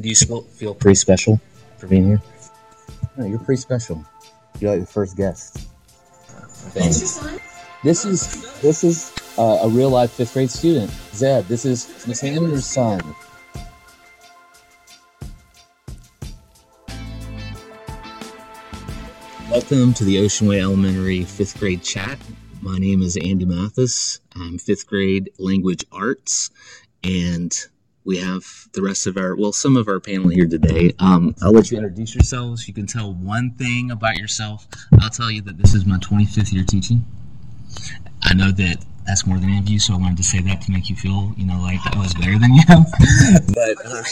Do you feel, feel pretty special for being here? No, you're pretty special. You're like the first guest. This is this is uh, a real life fifth grade student, Zeb. This is Miss Hamner's son. Welcome to the Ocean Way Elementary fifth grade chat. My name is Andy Mathis. I'm fifth grade language arts, and we have the rest of our well, some of our panel here today. Um, I'll let you introduce yourselves. You can tell one thing about yourself. I'll tell you that this is my 25th year teaching. I know that that's more than any of you, so I wanted to say that to make you feel, you know, like I was better than you. but uh,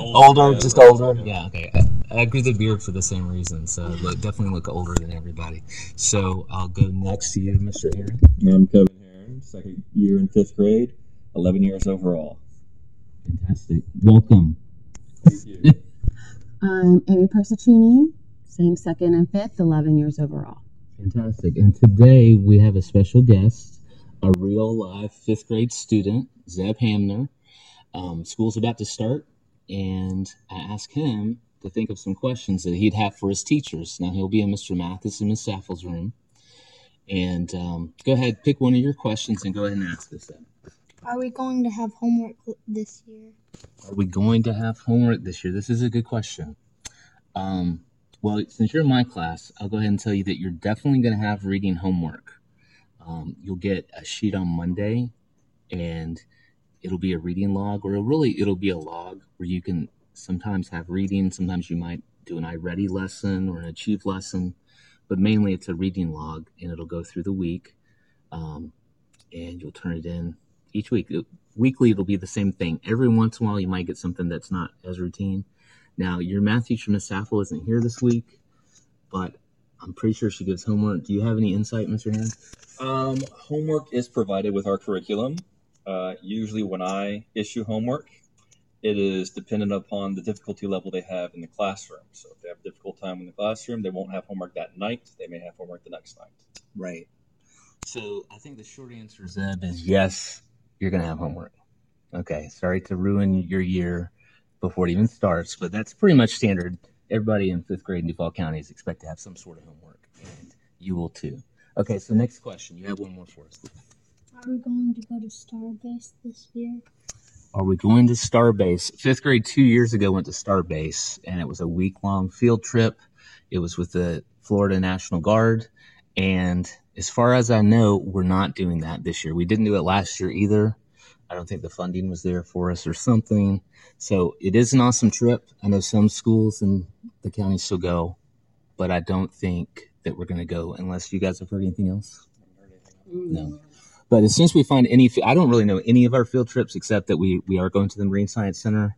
older, just older. Yeah, okay. I, grew the beard for the same reason, so look, definitely look older than everybody. So I'll go next to you, Mr. Heron. I'm Kevin Heron, second year in fifth grade, 11 years overall. Fantastic. Welcome. Thank you. I'm Amy Persicini, same second and fifth, 11 years overall. Fantastic. And today we have a special guest, a real live fifth grade student, Zeb Hamner. Um, school's about to start, and I asked him to think of some questions that he'd have for his teachers. Now he'll be in Mr. Mathis and Miss Saffel's room. And um, go ahead, pick one of your questions and go ahead and ask us that. Are we going to have homework this year? Are we going to have homework this year? This is a good question. Um, well, since you're in my class, I'll go ahead and tell you that you're definitely going to have reading homework. Um, you'll get a sheet on Monday, and it'll be a reading log, or really it'll be a log where you can sometimes have reading. Sometimes you might do an iReady lesson or an Achieve lesson, but mainly it's a reading log, and it'll go through the week, um, and you'll turn it in each week. It- weekly, it'll be the same thing. Every once in a while, you might get something that's not as routine. Now, your math teacher, Miss Saffel, isn't here this week, but I'm pretty sure she gives homework. Do you have any insight, Mr. Hand? Um, homework is provided with our curriculum. Uh, usually, when I issue homework, it is dependent upon the difficulty level they have in the classroom. So, if they have a difficult time in the classroom, they won't have homework that night. They may have homework the next night. Right. So I think the short answer, Zeb, is yes, you're going to have homework. Okay. Sorry to ruin your year before it even starts, but that's pretty much standard. Everybody in fifth grade in Duval County is expected to have some sort of homework, and you will too. Okay. So next question. You have one more for us. Are we going to go to Starbase this year? Are we going to Starbase? Fifth grade two years ago went to Starbase, and it was a week long field trip. It was with the Florida National Guard, and as far as I know, we're not doing that this year. We didn't do it last year either. I don't think the funding was there for us or something. So it is an awesome trip. I know some schools in the county still go, but I don't think that we're going to go unless you guys have heard anything else. No. But as soon as we find any, I don't really know any of our field trips except that we we are going to the Marine Science Center.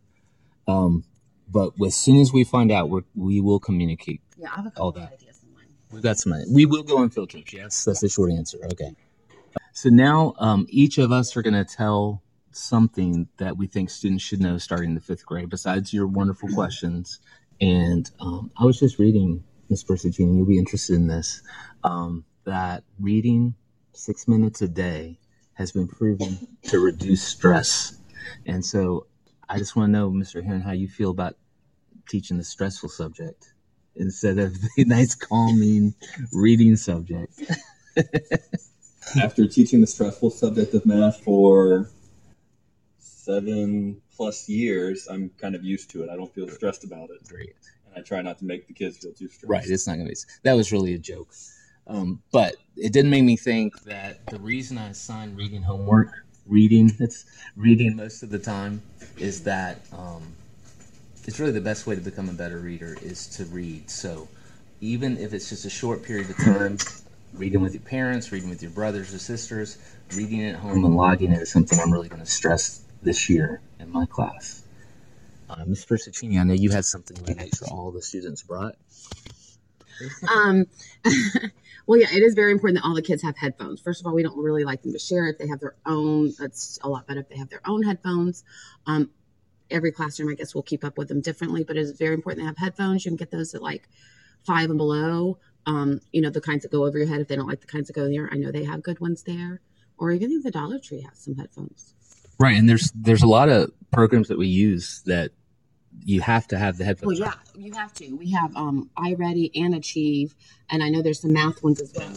Um, but as soon as we find out, we're, we will communicate. Yeah, I have a All that. of ideas in mind. We've got some. money. We will go on field trips. Yes, that's the short answer. Okay. So now um, each of us are going to tell something that we think students should know starting the fifth grade. Besides your wonderful questions, and um, I was just reading, Miss Persicini, you'll be interested in this. Um, that reading six minutes a day has been proven to reduce stress, and so I just want to know, Mr. Heron, how you feel about teaching the stressful subject instead of the nice, calming reading subject. After teaching the stressful subject of math for seven plus years, I'm kind of used to it. I don't feel stressed about it. Great. And I try not to make the kids feel too stressed. Right. It's not going to be. That was really a joke. Um, but it didn't make me think that the reason I assign reading homework, reading, it's reading most of the time, is that um, it's really the best way to become a better reader is to read. So even if it's just a short period of time, reading with your parents, reading with your brothers or sisters, reading at home and logging it is something I'm really going to stress this year in my class. Uh, Ms. Persicini, I know you had something to make sure all the students brought. Um, well, yeah, it is very important that all the kids have headphones. First of all, we don't really like them to share it. They have their own. That's a lot better if they have their own headphones. Um, every classroom, I guess, will keep up with them differently, but it is very important to have headphones. You can get those at like five and below. Um, you know, the kinds that go over your head if they don't like the kinds that go in there. I know they have good ones there. Or even the Dollar Tree has some headphones. Right, and there's there's a lot of programs that we use that you have to have the headphones. Well, yeah, you have to. We have um iReady and Achieve, and I know there's some math ones as well.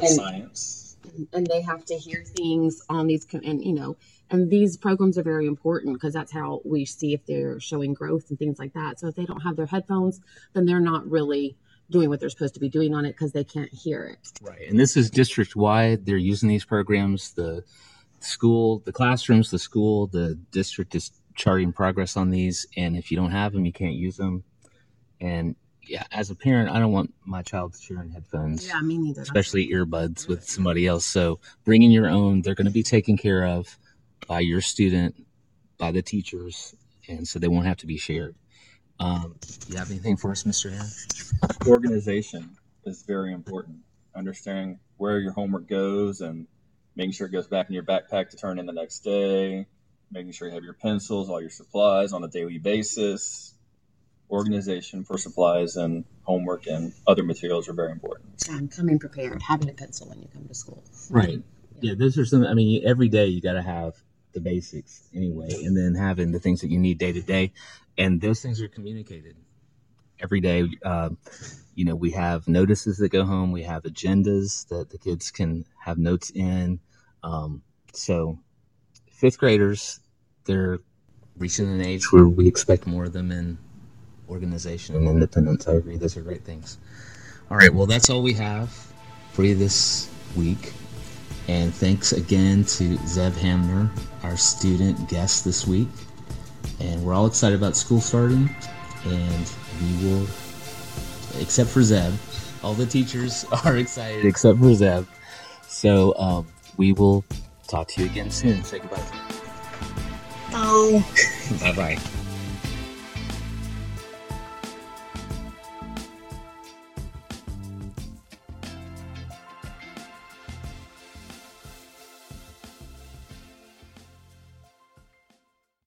And- science. and they have to hear things on these and you know and these programs are very important because that's how we see if they're showing growth and things like that so if they don't have their headphones then they're not really doing what they're supposed to be doing on it because they can't hear it Right. And this is district wide. They're using these programs. The school, the classrooms, the school, the district is charting progress on these. And if you don't have them, you can't use them. And yeah, as a parent, I don't want my child sharing headphones, yeah me neither especially earbuds with somebody else. So bringing your own, they're going to be taken care of by your student, by the teachers. And so they won't have to be shared. Um, you have anything for us, Mr. Heron? Organization is very important. Understanding where your homework goes and making sure it goes back in your backpack to turn in the next day. Making sure you have your pencils, all your supplies on a daily basis. Organization for supplies and homework and other materials are very important. um, coming prepared having a pencil when you come to school Right. Yeah, those are some. I mean, every day you got to have the basics anyway, and then having the things that you need day to day, and those things are communicated every day. Uh, you know, we have notices that go home. We have agendas that the kids can have notes in. Um, so, fifth graders, they're reaching an age where we expect more of them in organization and independence. I agree; those are great things. All right, well, that's all we have for you this week. And thanks again to Zeb Hamner, our student guest this week. And we're all excited about school starting. And we will, except for Zeb, all the teachers are excited except for Zeb. So um, we will talk to you again soon. Say goodbye. Bye. Bye bye.